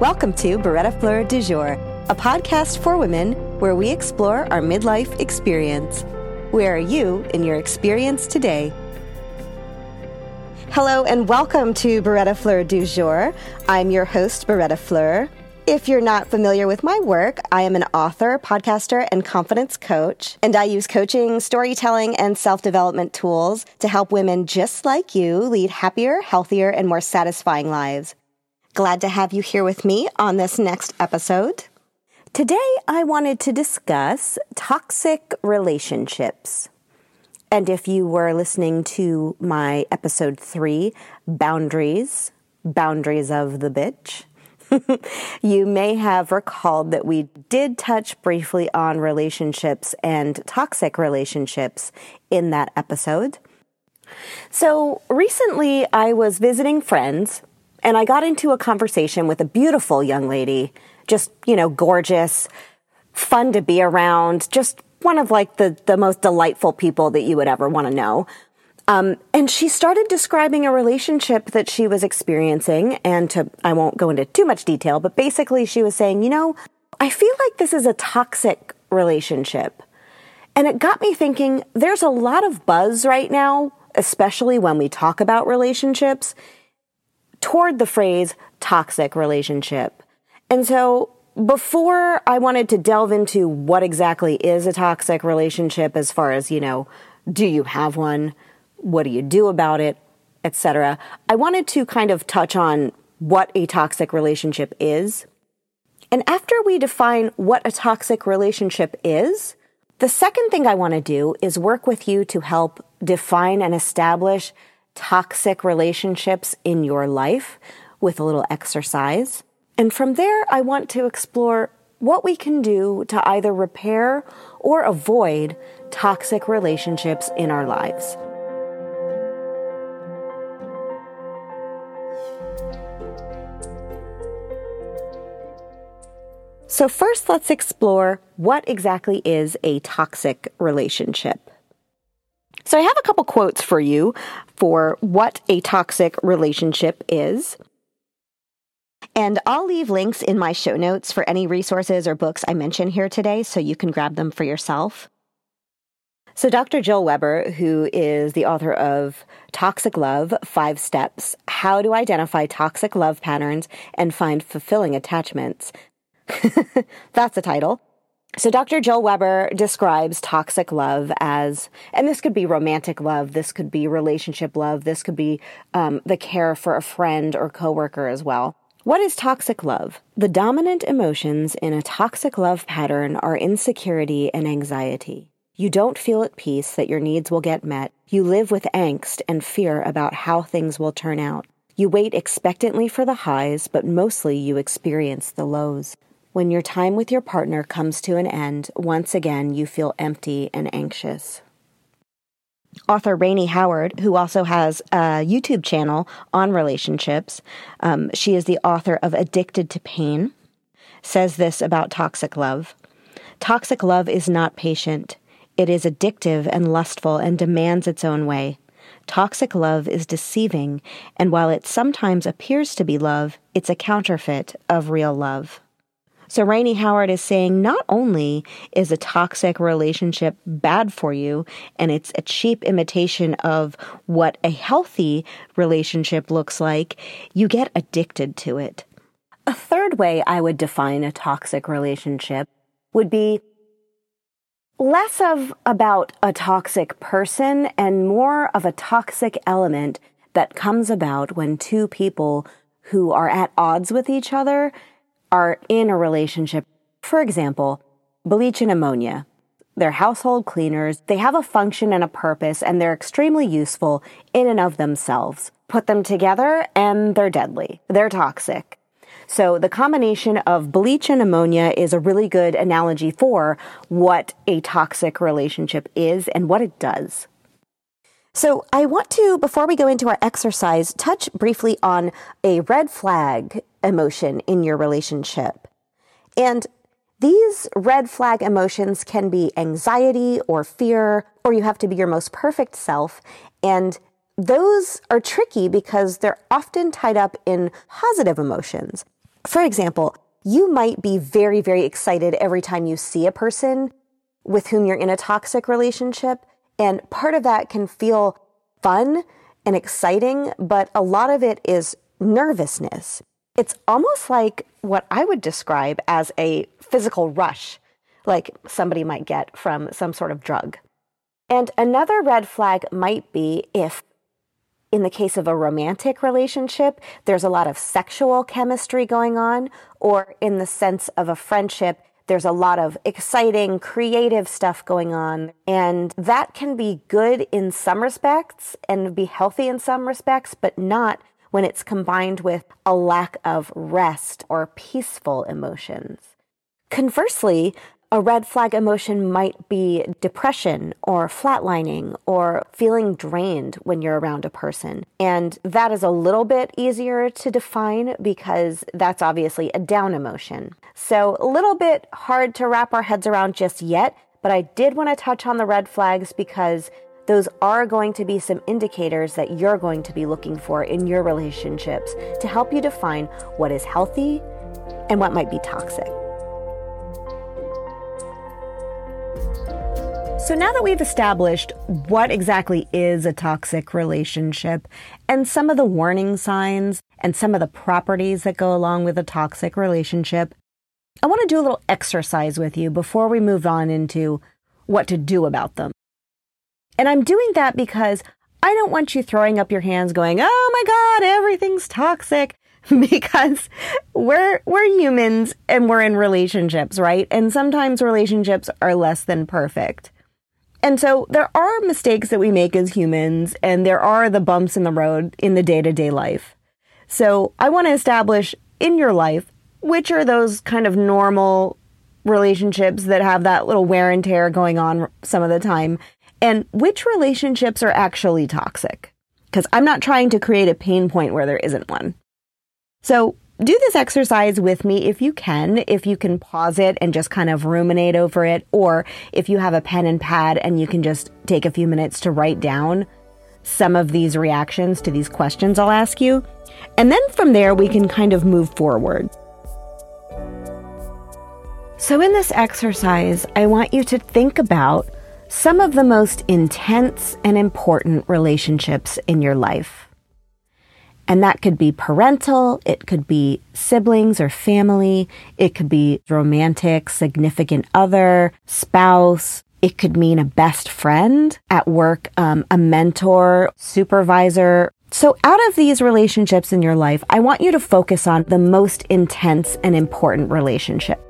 Welcome to Beretta Fleur du Jour, a podcast for women where we explore our midlife experience. Where are you in your experience today? Hello and welcome to Beretta Fleur du Jour. I'm your host, Beretta Fleur. If you're not familiar with my work, I am an author, podcaster, and confidence coach, and I use coaching, storytelling, and self development tools to help women just like you lead happier, healthier, and more satisfying lives. Glad to have you here with me on this next episode. Today, I wanted to discuss toxic relationships. And if you were listening to my episode three, Boundaries, Boundaries of the Bitch, you may have recalled that we did touch briefly on relationships and toxic relationships in that episode. So recently, I was visiting friends and I got into a conversation with a beautiful young lady, just, you know, gorgeous, fun to be around, just one of like the, the most delightful people that you would ever want to know. Um, and she started describing a relationship that she was experiencing. And to, I won't go into too much detail, but basically she was saying, you know, I feel like this is a toxic relationship. And it got me thinking there's a lot of buzz right now, especially when we talk about relationships toward the phrase toxic relationship. And so before I wanted to delve into what exactly is a toxic relationship as far as, you know, do you have one? What do you do about it? Etc. I wanted to kind of touch on what a toxic relationship is. And after we define what a toxic relationship is, the second thing I want to do is work with you to help define and establish toxic relationships in your life with a little exercise. And from there, I want to explore what we can do to either repair or avoid toxic relationships in our lives. So, first, let's explore what exactly is a toxic relationship. So I have a couple quotes for you for what a toxic relationship is. And I'll leave links in my show notes for any resources or books I mention here today so you can grab them for yourself. So, Dr. Jill Weber, who is the author of Toxic Love Five Steps How to Identify Toxic Love Patterns and Find Fulfilling Attachments. That's the title. So Dr. Jill Weber describes toxic love as, and this could be romantic love, this could be relationship love, this could be um, the care for a friend or coworker as well. What is toxic love? The dominant emotions in a toxic love pattern are insecurity and anxiety. You don't feel at peace that your needs will get met. You live with angst and fear about how things will turn out. You wait expectantly for the highs, but mostly you experience the lows. When your time with your partner comes to an end, once again you feel empty and anxious. Author Rainey Howard, who also has a YouTube channel on relationships, um, she is the author of Addicted to Pain, says this about toxic love. Toxic love is not patient. It is addictive and lustful and demands its own way. Toxic love is deceiving, and while it sometimes appears to be love, it's a counterfeit of real love. So Rainey Howard is saying not only is a toxic relationship bad for you and it's a cheap imitation of what a healthy relationship looks like, you get addicted to it. A third way I would define a toxic relationship would be less of about a toxic person and more of a toxic element that comes about when two people who are at odds with each other are in a relationship. For example, bleach and ammonia. They're household cleaners. They have a function and a purpose, and they're extremely useful in and of themselves. Put them together, and they're deadly. They're toxic. So the combination of bleach and ammonia is a really good analogy for what a toxic relationship is and what it does. So I want to, before we go into our exercise, touch briefly on a red flag emotion in your relationship. And these red flag emotions can be anxiety or fear, or you have to be your most perfect self. And those are tricky because they're often tied up in positive emotions. For example, you might be very, very excited every time you see a person with whom you're in a toxic relationship. And part of that can feel fun and exciting, but a lot of it is nervousness. It's almost like what I would describe as a physical rush, like somebody might get from some sort of drug. And another red flag might be if, in the case of a romantic relationship, there's a lot of sexual chemistry going on, or in the sense of a friendship, there's a lot of exciting, creative stuff going on. And that can be good in some respects and be healthy in some respects, but not when it's combined with a lack of rest or peaceful emotions. Conversely, a red flag emotion might be depression or flatlining or feeling drained when you're around a person. And that is a little bit easier to define because that's obviously a down emotion. So a little bit hard to wrap our heads around just yet, but I did want to touch on the red flags because those are going to be some indicators that you're going to be looking for in your relationships to help you define what is healthy and what might be toxic. So now that we've established what exactly is a toxic relationship and some of the warning signs and some of the properties that go along with a toxic relationship, I want to do a little exercise with you before we move on into what to do about them. And I'm doing that because I don't want you throwing up your hands going, "Oh my god, everything's toxic." because we're we're humans and we're in relationships, right? And sometimes relationships are less than perfect. And so there are mistakes that we make as humans, and there are the bumps in the road in the day to day life. So I want to establish in your life which are those kind of normal relationships that have that little wear and tear going on some of the time, and which relationships are actually toxic. Because I'm not trying to create a pain point where there isn't one. So do this exercise with me if you can, if you can pause it and just kind of ruminate over it, or if you have a pen and pad and you can just take a few minutes to write down some of these reactions to these questions I'll ask you. And then from there, we can kind of move forward. So, in this exercise, I want you to think about some of the most intense and important relationships in your life. And that could be parental, it could be siblings or family, it could be romantic, significant other, spouse. It could mean a best friend at work, um, a mentor, supervisor. So, out of these relationships in your life, I want you to focus on the most intense and important relationship.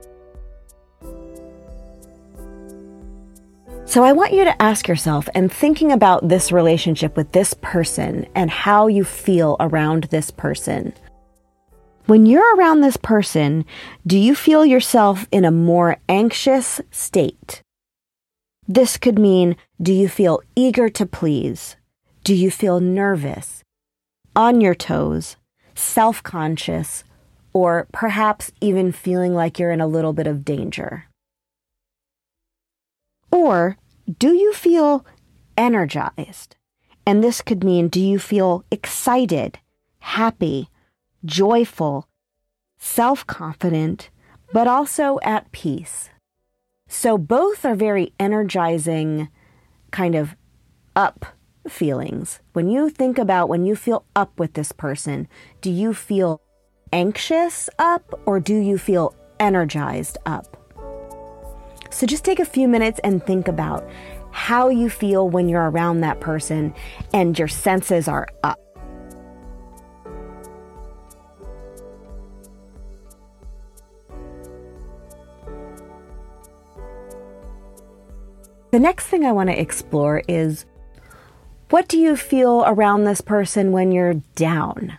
So I want you to ask yourself and thinking about this relationship with this person and how you feel around this person. When you're around this person, do you feel yourself in a more anxious state? This could mean do you feel eager to please? Do you feel nervous, on your toes, self conscious, or perhaps even feeling like you're in a little bit of danger? Or do you feel energized? And this could mean do you feel excited, happy, joyful, self confident, but also at peace? So both are very energizing, kind of up feelings. When you think about when you feel up with this person, do you feel anxious up or do you feel energized up? So just take a few minutes and think about how you feel when you're around that person and your senses are up. The next thing I want to explore is what do you feel around this person when you're down?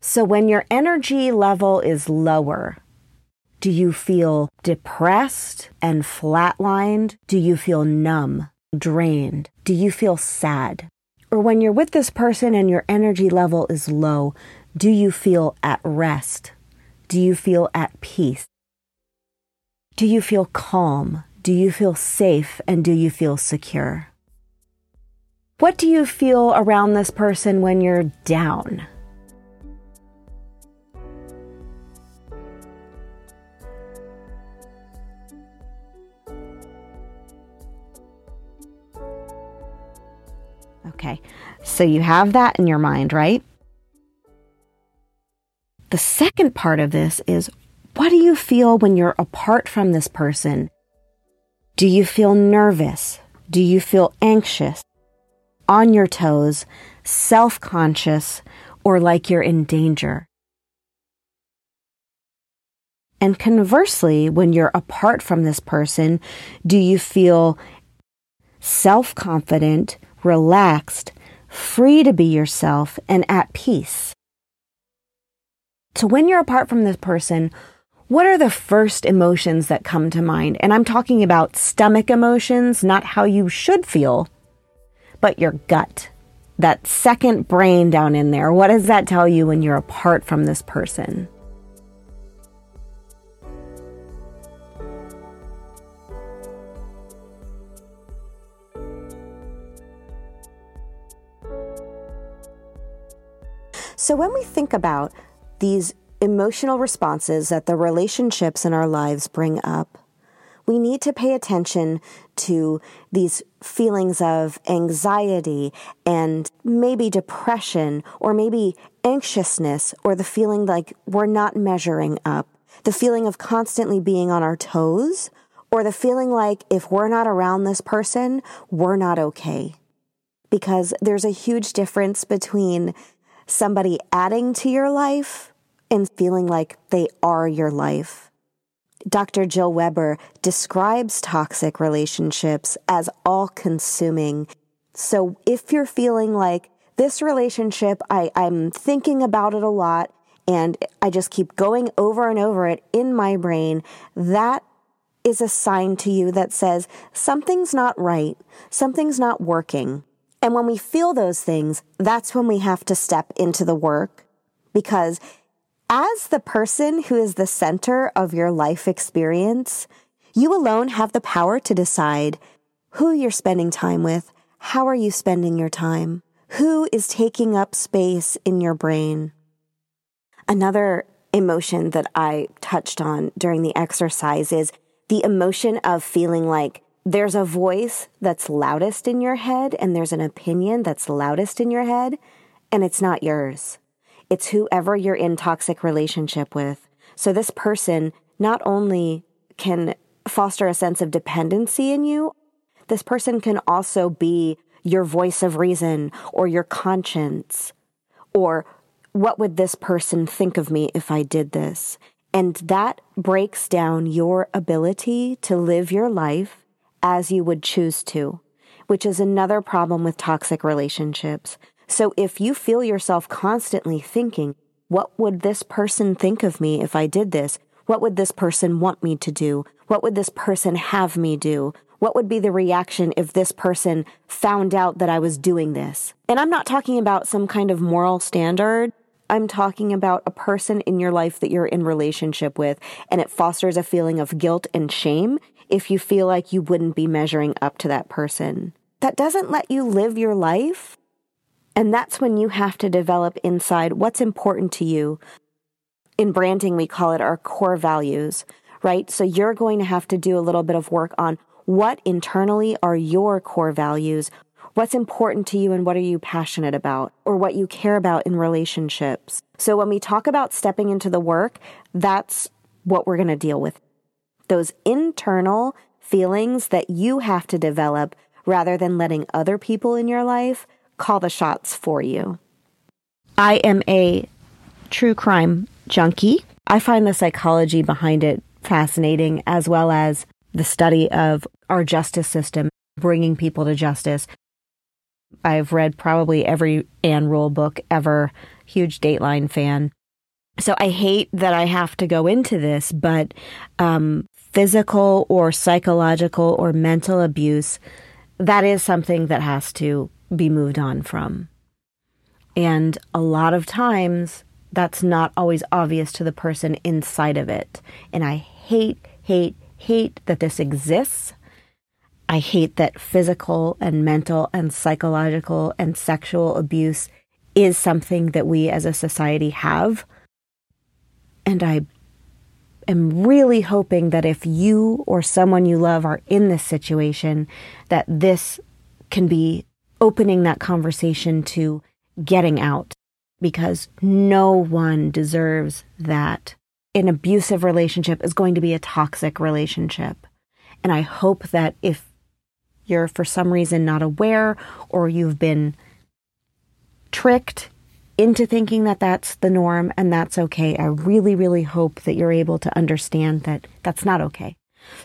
So, when your energy level is lower, do you feel depressed and flatlined? Do you feel numb, drained? Do you feel sad? Or when you're with this person and your energy level is low, do you feel at rest? Do you feel at peace? Do you feel calm? Do you feel safe and do you feel secure? What do you feel around this person when you're down? Okay, so you have that in your mind, right? The second part of this is what do you feel when you're apart from this person? Do you feel nervous? Do you feel anxious? On your toes, self conscious, or like you're in danger? And conversely, when you're apart from this person, do you feel self confident, relaxed, free to be yourself, and at peace? So, when you're apart from this person, what are the first emotions that come to mind? And I'm talking about stomach emotions, not how you should feel, but your gut. That second brain down in there. What does that tell you when you're apart from this person? So, when we think about these emotional responses that the relationships in our lives bring up, we need to pay attention to these feelings of anxiety and maybe depression or maybe anxiousness or the feeling like we're not measuring up, the feeling of constantly being on our toes, or the feeling like if we're not around this person, we're not okay. Because there's a huge difference between somebody adding to your life and feeling like they are your life. Dr. Jill Weber describes toxic relationships as all consuming. So if you're feeling like this relationship, I, I'm thinking about it a lot and I just keep going over and over it in my brain, that is a sign to you that says something's not right, something's not working. And when we feel those things, that's when we have to step into the work because as the person who is the center of your life experience, you alone have the power to decide who you're spending time with, how are you spending your time, who is taking up space in your brain. Another emotion that I touched on during the exercise is the emotion of feeling like there's a voice that's loudest in your head and there's an opinion that's loudest in your head and it's not yours. It's whoever you're in toxic relationship with. So this person not only can foster a sense of dependency in you, this person can also be your voice of reason or your conscience or what would this person think of me if I did this? And that breaks down your ability to live your life as you would choose to, which is another problem with toxic relationships. So if you feel yourself constantly thinking, what would this person think of me if I did this? What would this person want me to do? What would this person have me do? What would be the reaction if this person found out that I was doing this? And I'm not talking about some kind of moral standard. I'm talking about a person in your life that you're in relationship with and it fosters a feeling of guilt and shame if you feel like you wouldn't be measuring up to that person. That doesn't let you live your life and that's when you have to develop inside what's important to you. In branding, we call it our core values, right? So you're going to have to do a little bit of work on what internally are your core values, what's important to you and what are you passionate about or what you care about in relationships. So when we talk about stepping into the work, that's what we're going to deal with. Those internal feelings that you have to develop rather than letting other people in your life call the shots for you. I am a true crime junkie. I find the psychology behind it fascinating, as well as the study of our justice system, bringing people to justice. I've read probably every Ann Rule book ever, huge Dateline fan. So I hate that I have to go into this, but um, physical or psychological or mental abuse, that is something that has to be moved on from. And a lot of times, that's not always obvious to the person inside of it. And I hate, hate, hate that this exists. I hate that physical and mental and psychological and sexual abuse is something that we as a society have. And I am really hoping that if you or someone you love are in this situation, that this can be opening that conversation to getting out because no one deserves that. An abusive relationship is going to be a toxic relationship. And I hope that if you're for some reason not aware or you've been tricked into thinking that that's the norm and that's okay, I really, really hope that you're able to understand that that's not okay.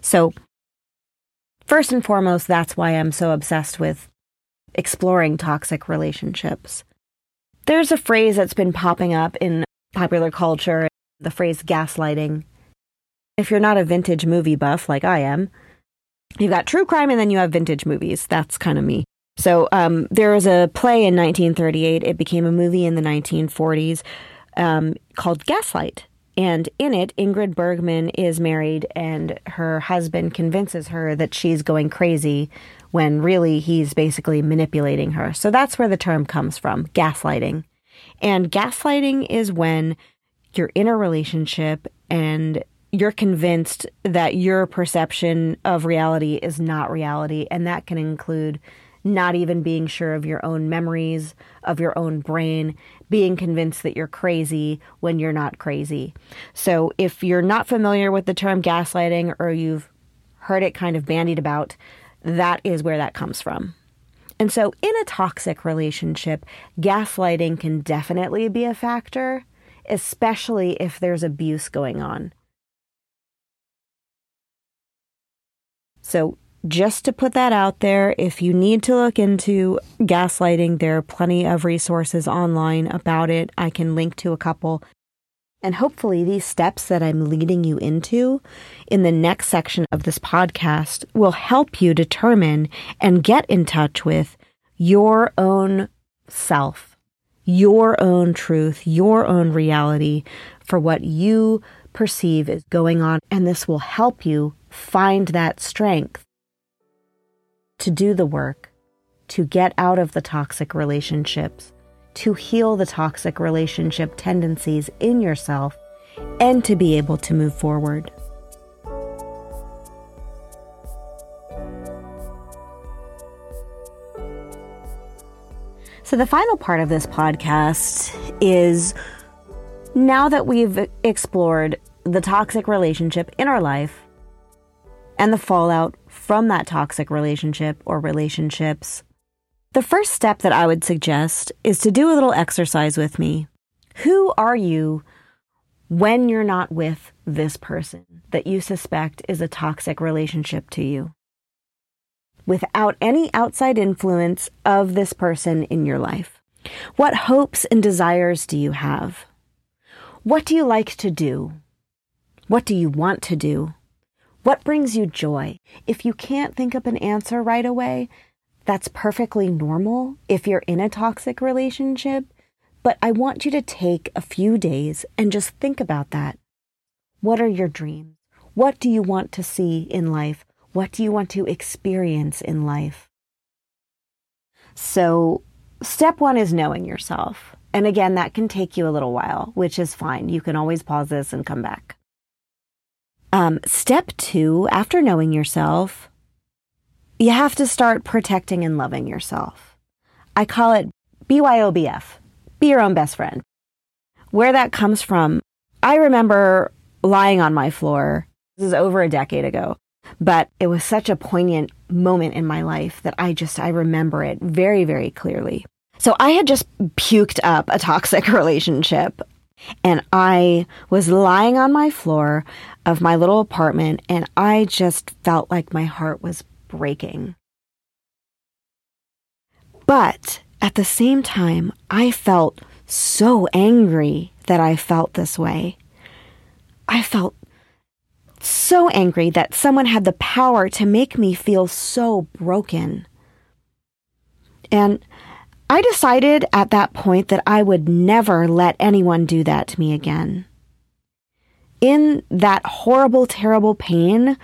So, first and foremost, that's why I'm so obsessed with exploring toxic relationships. There's a phrase that's been popping up in popular culture, the phrase gaslighting. If you're not a vintage movie buff like I am, you've got true crime and then you have vintage movies. That's kind of me. So um, there was a play in 1938. It became a movie in the 1940s um, called Gaslight. And in it, Ingrid Bergman is married, and her husband convinces her that she's going crazy when really he's basically manipulating her. So that's where the term comes from gaslighting. And gaslighting is when you're in a relationship and you're convinced that your perception of reality is not reality. And that can include not even being sure of your own memories, of your own brain, being convinced that you're crazy when you're not crazy. So if you're not familiar with the term gaslighting or you've heard it kind of bandied about, that is where that comes from. And so in a toxic relationship, gaslighting can definitely be a factor, especially if there's abuse going on. So just to put that out there, if you need to look into gaslighting, there are plenty of resources online about it. I can link to a couple. And hopefully, these steps that I'm leading you into in the next section of this podcast will help you determine and get in touch with your own self, your own truth, your own reality for what you perceive is going on. And this will help you find that strength to do the work, to get out of the toxic relationships, to heal the toxic relationship tendencies in yourself, and to be able to move forward. So, the final part of this podcast is now that we've explored the toxic relationship in our life and the fallout from that toxic relationship or relationships, the first step that I would suggest is to do a little exercise with me. Who are you when you're not with this person that you suspect is a toxic relationship to you? Without any outside influence of this person in your life. What hopes and desires do you have? What do you like to do? What do you want to do? What brings you joy? If you can't think up an answer right away, that's perfectly normal if you're in a toxic relationship. But I want you to take a few days and just think about that. What are your dreams? What do you want to see in life? What do you want to experience in life? So, step one is knowing yourself. And again, that can take you a little while, which is fine. You can always pause this and come back. Um, step two, after knowing yourself, you have to start protecting and loving yourself. I call it BYOBF, be your own best friend. Where that comes from, I remember lying on my floor. This is over a decade ago, but it was such a poignant moment in my life that I just, I remember it very, very clearly. So I had just puked up a toxic relationship and I was lying on my floor of my little apartment and I just felt like my heart was breaking. But at the same time, I felt so angry that I felt this way. I felt so angry that someone had the power to make me feel so broken. And I decided at that point that I would never let anyone do that to me again. In that horrible, terrible pain,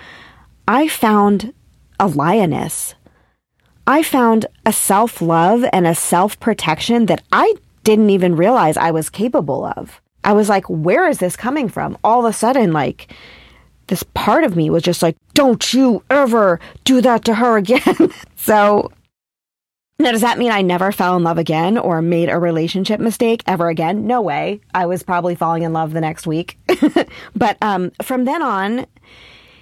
I found a lioness. I found a self love and a self protection that I didn't even realize I was capable of. I was like, where is this coming from? All of a sudden, like, this part of me was just like, don't you ever do that to her again. so Now, does that mean I never fell in love again or made a relationship mistake ever again? No way. I was probably falling in love the next week. but um, from then on,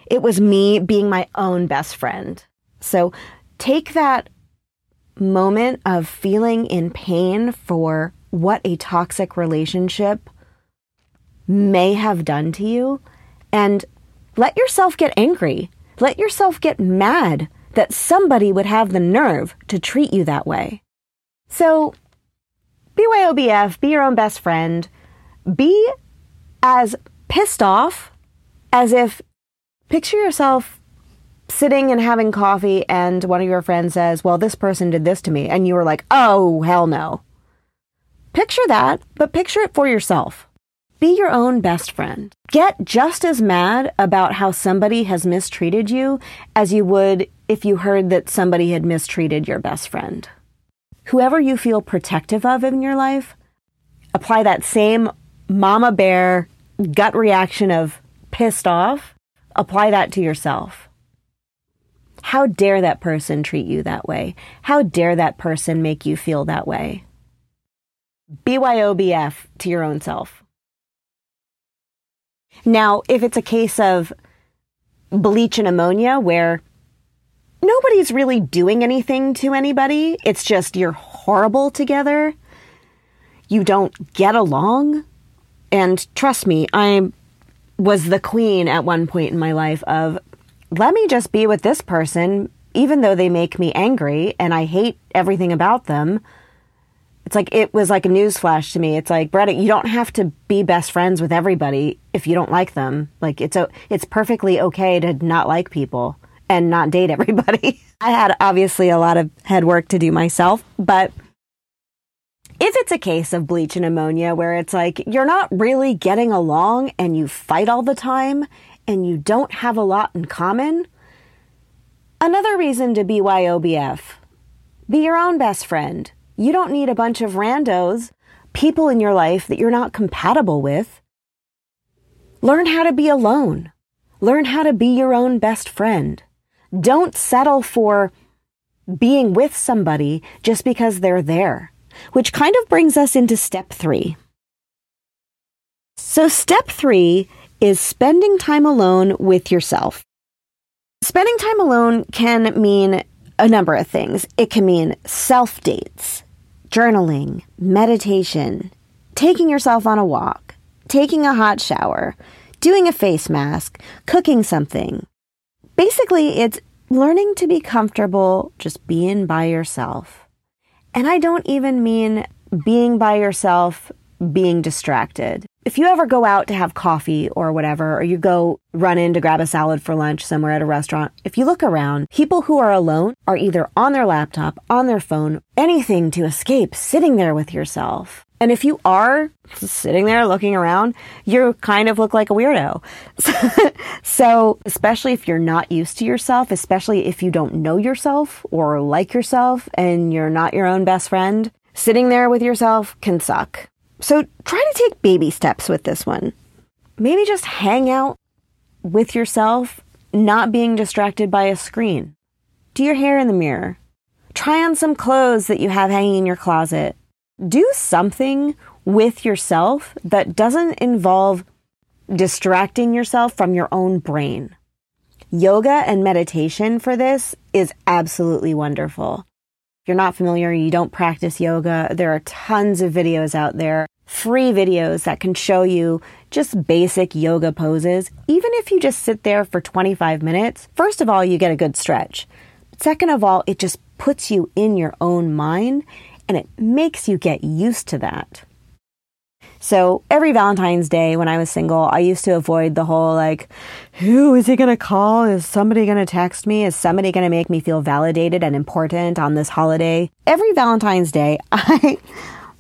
it was me being my own best friend. So take that moment of feeling in pain for what a toxic relationship may have done to you and let yourself get angry. Let yourself get mad that somebody would have the nerve to treat you that way. So, BYOBF, be your own best friend. Be as pissed off as if, picture yourself sitting and having coffee and one of your friends says, Well, this person did this to me. And you were like, Oh, hell no. Picture that, but picture it for yourself. Be your own best friend. Get just as mad about how somebody has mistreated you as you would if you heard that somebody had mistreated your best friend. Whoever you feel protective of in your life, apply that same mama bear gut reaction of pissed off, apply that to yourself. How dare that person treat you that way? How dare that person make you feel that way? BYOBF to your own self. Now, if it's a case of bleach and ammonia where nobody's really doing anything to anybody, it's just you're horrible together, you don't get along, and trust me, I was the queen at one point in my life of let me just be with this person, even though they make me angry and I hate everything about them. It's like it was like a news flash to me. It's like, Bretta, you don't have to be best friends with everybody if you don't like them. Like it's it's perfectly okay to not like people and not date everybody. I had obviously a lot of head work to do myself, but if it's a case of bleach and ammonia where it's like you're not really getting along and you fight all the time and you don't have a lot in common, another reason to be YOBF. Be your own best friend. You don't need a bunch of randos, people in your life that you're not compatible with. Learn how to be alone. Learn how to be your own best friend. Don't settle for being with somebody just because they're there, which kind of brings us into step three. So, step three is spending time alone with yourself. Spending time alone can mean a number of things. It can mean self dates, journaling, meditation, taking yourself on a walk, taking a hot shower, doing a face mask, cooking something. Basically, it's learning to be comfortable just being by yourself. And I don't even mean being by yourself, being distracted if you ever go out to have coffee or whatever, or you go run in to grab a salad for lunch somewhere at a restaurant, if you look around, people who are alone are either on their laptop, on their phone, anything to escape sitting there with yourself. And if you are sitting there looking around, you kind of look like a weirdo. so, especially if you're not used to yourself, especially if you don't know yourself or like yourself and you're not your own best friend, sitting there with yourself can suck. So try to take baby steps with this one. Maybe just hang out with yourself, not being distracted by a screen. Do your hair in the mirror. Try on some clothes that you have hanging in your closet. Do something with yourself that doesn't involve distracting yourself from your own brain. Yoga and meditation for this is absolutely wonderful. If you're not familiar, you don't practice yoga, there are tons of videos out there free videos that can show you just basic yoga poses. Even if you just sit there for 25 minutes, first of all, you get a good stretch. Second of all, it just puts you in your own mind and it makes you get used to that. So every Valentine's Day when I was single, I used to avoid the whole like, who is he going to call? Is somebody going to text me? Is somebody going to make me feel validated and important on this holiday? Every Valentine's Day, I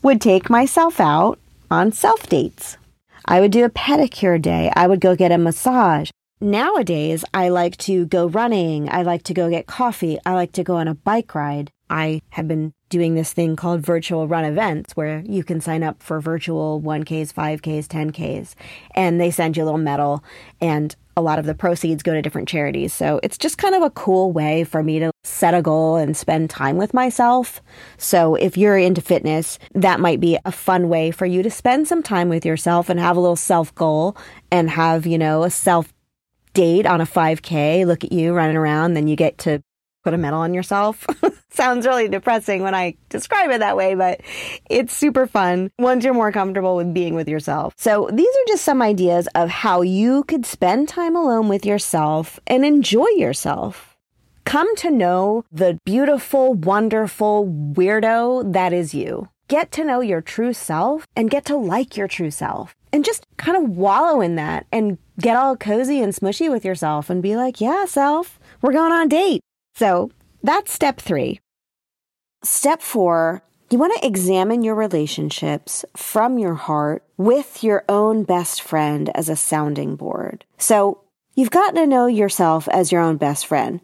would take myself out on self dates. I would do a pedicure day. I would go get a massage. Nowadays, I like to go running. I like to go get coffee. I like to go on a bike ride. I have been doing this thing called virtual run events where you can sign up for virtual 1Ks, 5Ks, 10Ks, and they send you a little medal and a lot of the proceeds go to different charities. So it's just kind of a cool way for me to set a goal and spend time with myself. So if you're into fitness, that might be a fun way for you to spend some time with yourself and have a little self goal and have, you know, a self date on a 5K. Look at you running around, then you get to put a medal on yourself. Sounds really depressing when I describe it that way, but it's super fun once you're more comfortable with being with yourself. So these are just some ideas of how you could spend time alone with yourself and enjoy yourself. Come to know the beautiful, wonderful weirdo that is you. Get to know your true self and get to like your true self and just kind of wallow in that and get all cozy and smushy with yourself and be like, yeah, self, we're going on a date. So that's step three. Step four, you want to examine your relationships from your heart with your own best friend as a sounding board. So you've gotten to know yourself as your own best friend.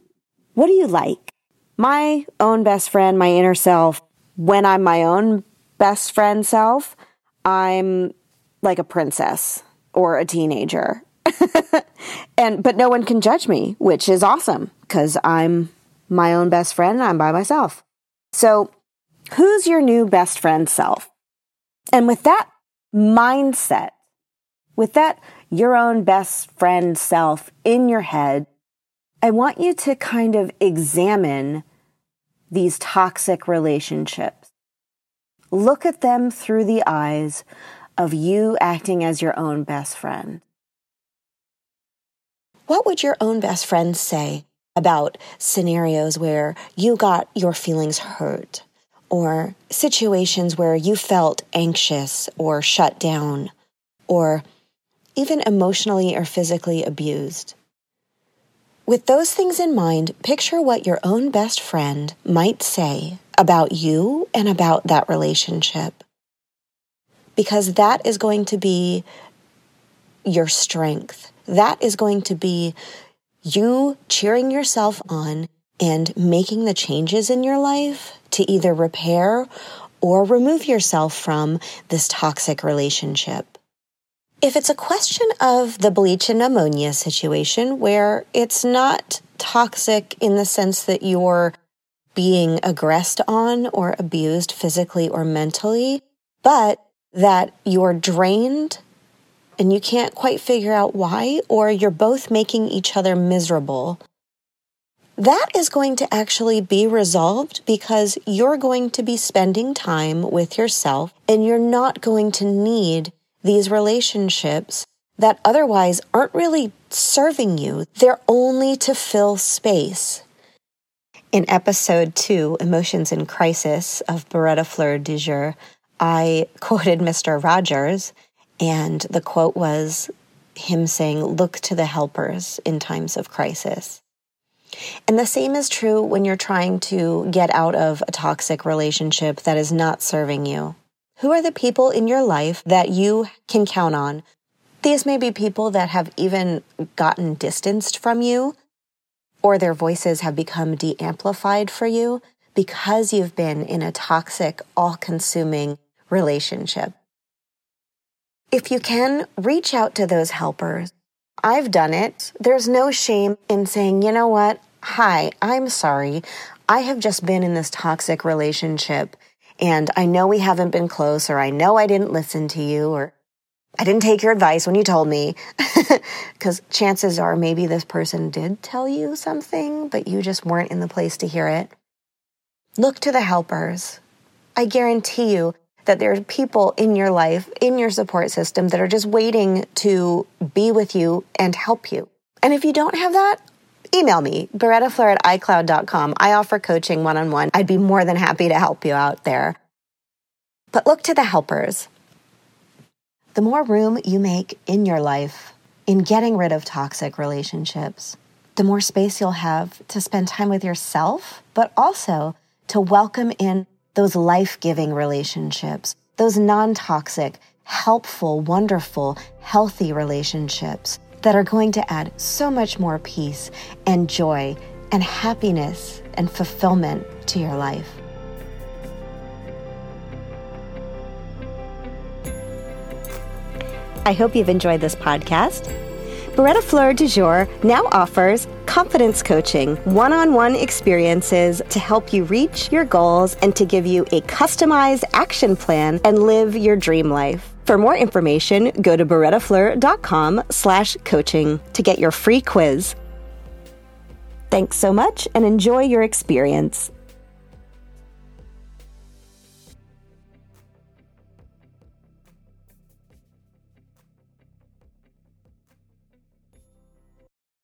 What do you like? My own best friend, my inner self, when I'm my own best friend self, I'm like a princess or a teenager. and but no one can judge me, which is awesome because I'm my own best friend and I'm by myself. So, who's your new best friend self? And with that mindset, with that your own best friend self in your head, I want you to kind of examine these toxic relationships. Look at them through the eyes of you acting as your own best friend. What would your own best friend say about scenarios where you got your feelings hurt or situations where you felt anxious or shut down or even emotionally or physically abused. With those things in mind, picture what your own best friend might say about you and about that relationship. Because that is going to be your strength. That is going to be you cheering yourself on and making the changes in your life to either repair or remove yourself from this toxic relationship. If it's a question of the bleach and ammonia situation where it's not toxic in the sense that you're being aggressed on or abused physically or mentally, but that you're drained and you can't quite figure out why, or you're both making each other miserable, that is going to actually be resolved because you're going to be spending time with yourself and you're not going to need these relationships that otherwise aren't really serving you. They're only to fill space. In episode two, Emotions in Crisis of Beretta Fleur du Jour, I quoted Mr. Rogers and the quote was him saying, Look to the helpers in times of crisis. And the same is true when you're trying to get out of a toxic relationship that is not serving you. Who are the people in your life that you can count on? These may be people that have even gotten distanced from you, or their voices have become de amplified for you because you've been in a toxic, all consuming relationship. If you can, reach out to those helpers. I've done it. There's no shame in saying, you know what? Hi, I'm sorry. I have just been in this toxic relationship and I know we haven't been close or I know I didn't listen to you or I didn't take your advice when you told me. Because chances are maybe this person did tell you something, but you just weren't in the place to hear it. Look to the helpers. I guarantee you that there's people in your life, in your support system that are just waiting to be with you and help you. And if you don't have that, email me, berettafleur at icloud.com. I offer coaching one on one. I'd be more than happy to help you out there. But look to the helpers. The more room you make in your life in getting rid of toxic relationships, the more space you'll have to spend time with yourself, but also to welcome in those life giving relationships, those non toxic, helpful, wonderful, healthy relationships that are going to add so much more peace and joy and happiness and fulfillment to your life. I hope you've enjoyed this podcast. Beretta Fleur du Jour now offers confidence coaching, one on one experiences to help you reach your goals and to give you a customized action plan and live your dream life. For more information, go to berettafleur.com slash coaching to get your free quiz. Thanks so much and enjoy your experience.